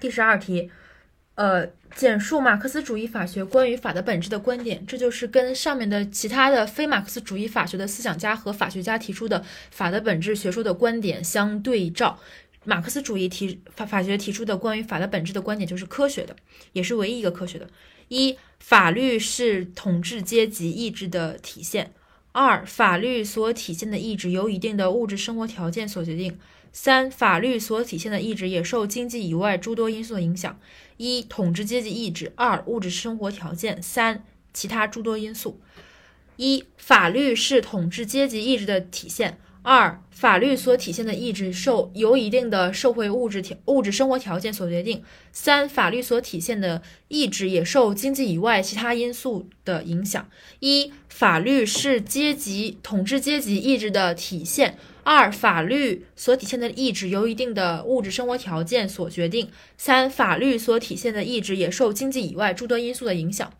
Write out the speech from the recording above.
第十二题，呃，简述马克思主义法学关于法的本质的观点，这就是跟上面的其他的非马克思主义法学的思想家和法学家提出的法的本质学说的观点相对照。马克思主义提法法学提出的关于法的本质的观点就是科学的，也是唯一一个科学的。一，法律是统治阶级意志的体现；二，法律所体现的意志由一定的物质生活条件所决定。三、法律所体现的意志也受经济以外诸多因素的影响：一、统治阶级意志；二、物质生活条件；三、其他诸多因素。一、法律是统治阶级意志的体现；二、法律所体现的意志受由一定的社会物质条物质生活条件所决定；三、法律所体现的意志也受经济以外其他因素的影响。一、法律是阶级统治阶级意志的体现。二、法律所体现的意志由一定的物质生活条件所决定。三、法律所体现的意志也受经济以外诸多因素的影响。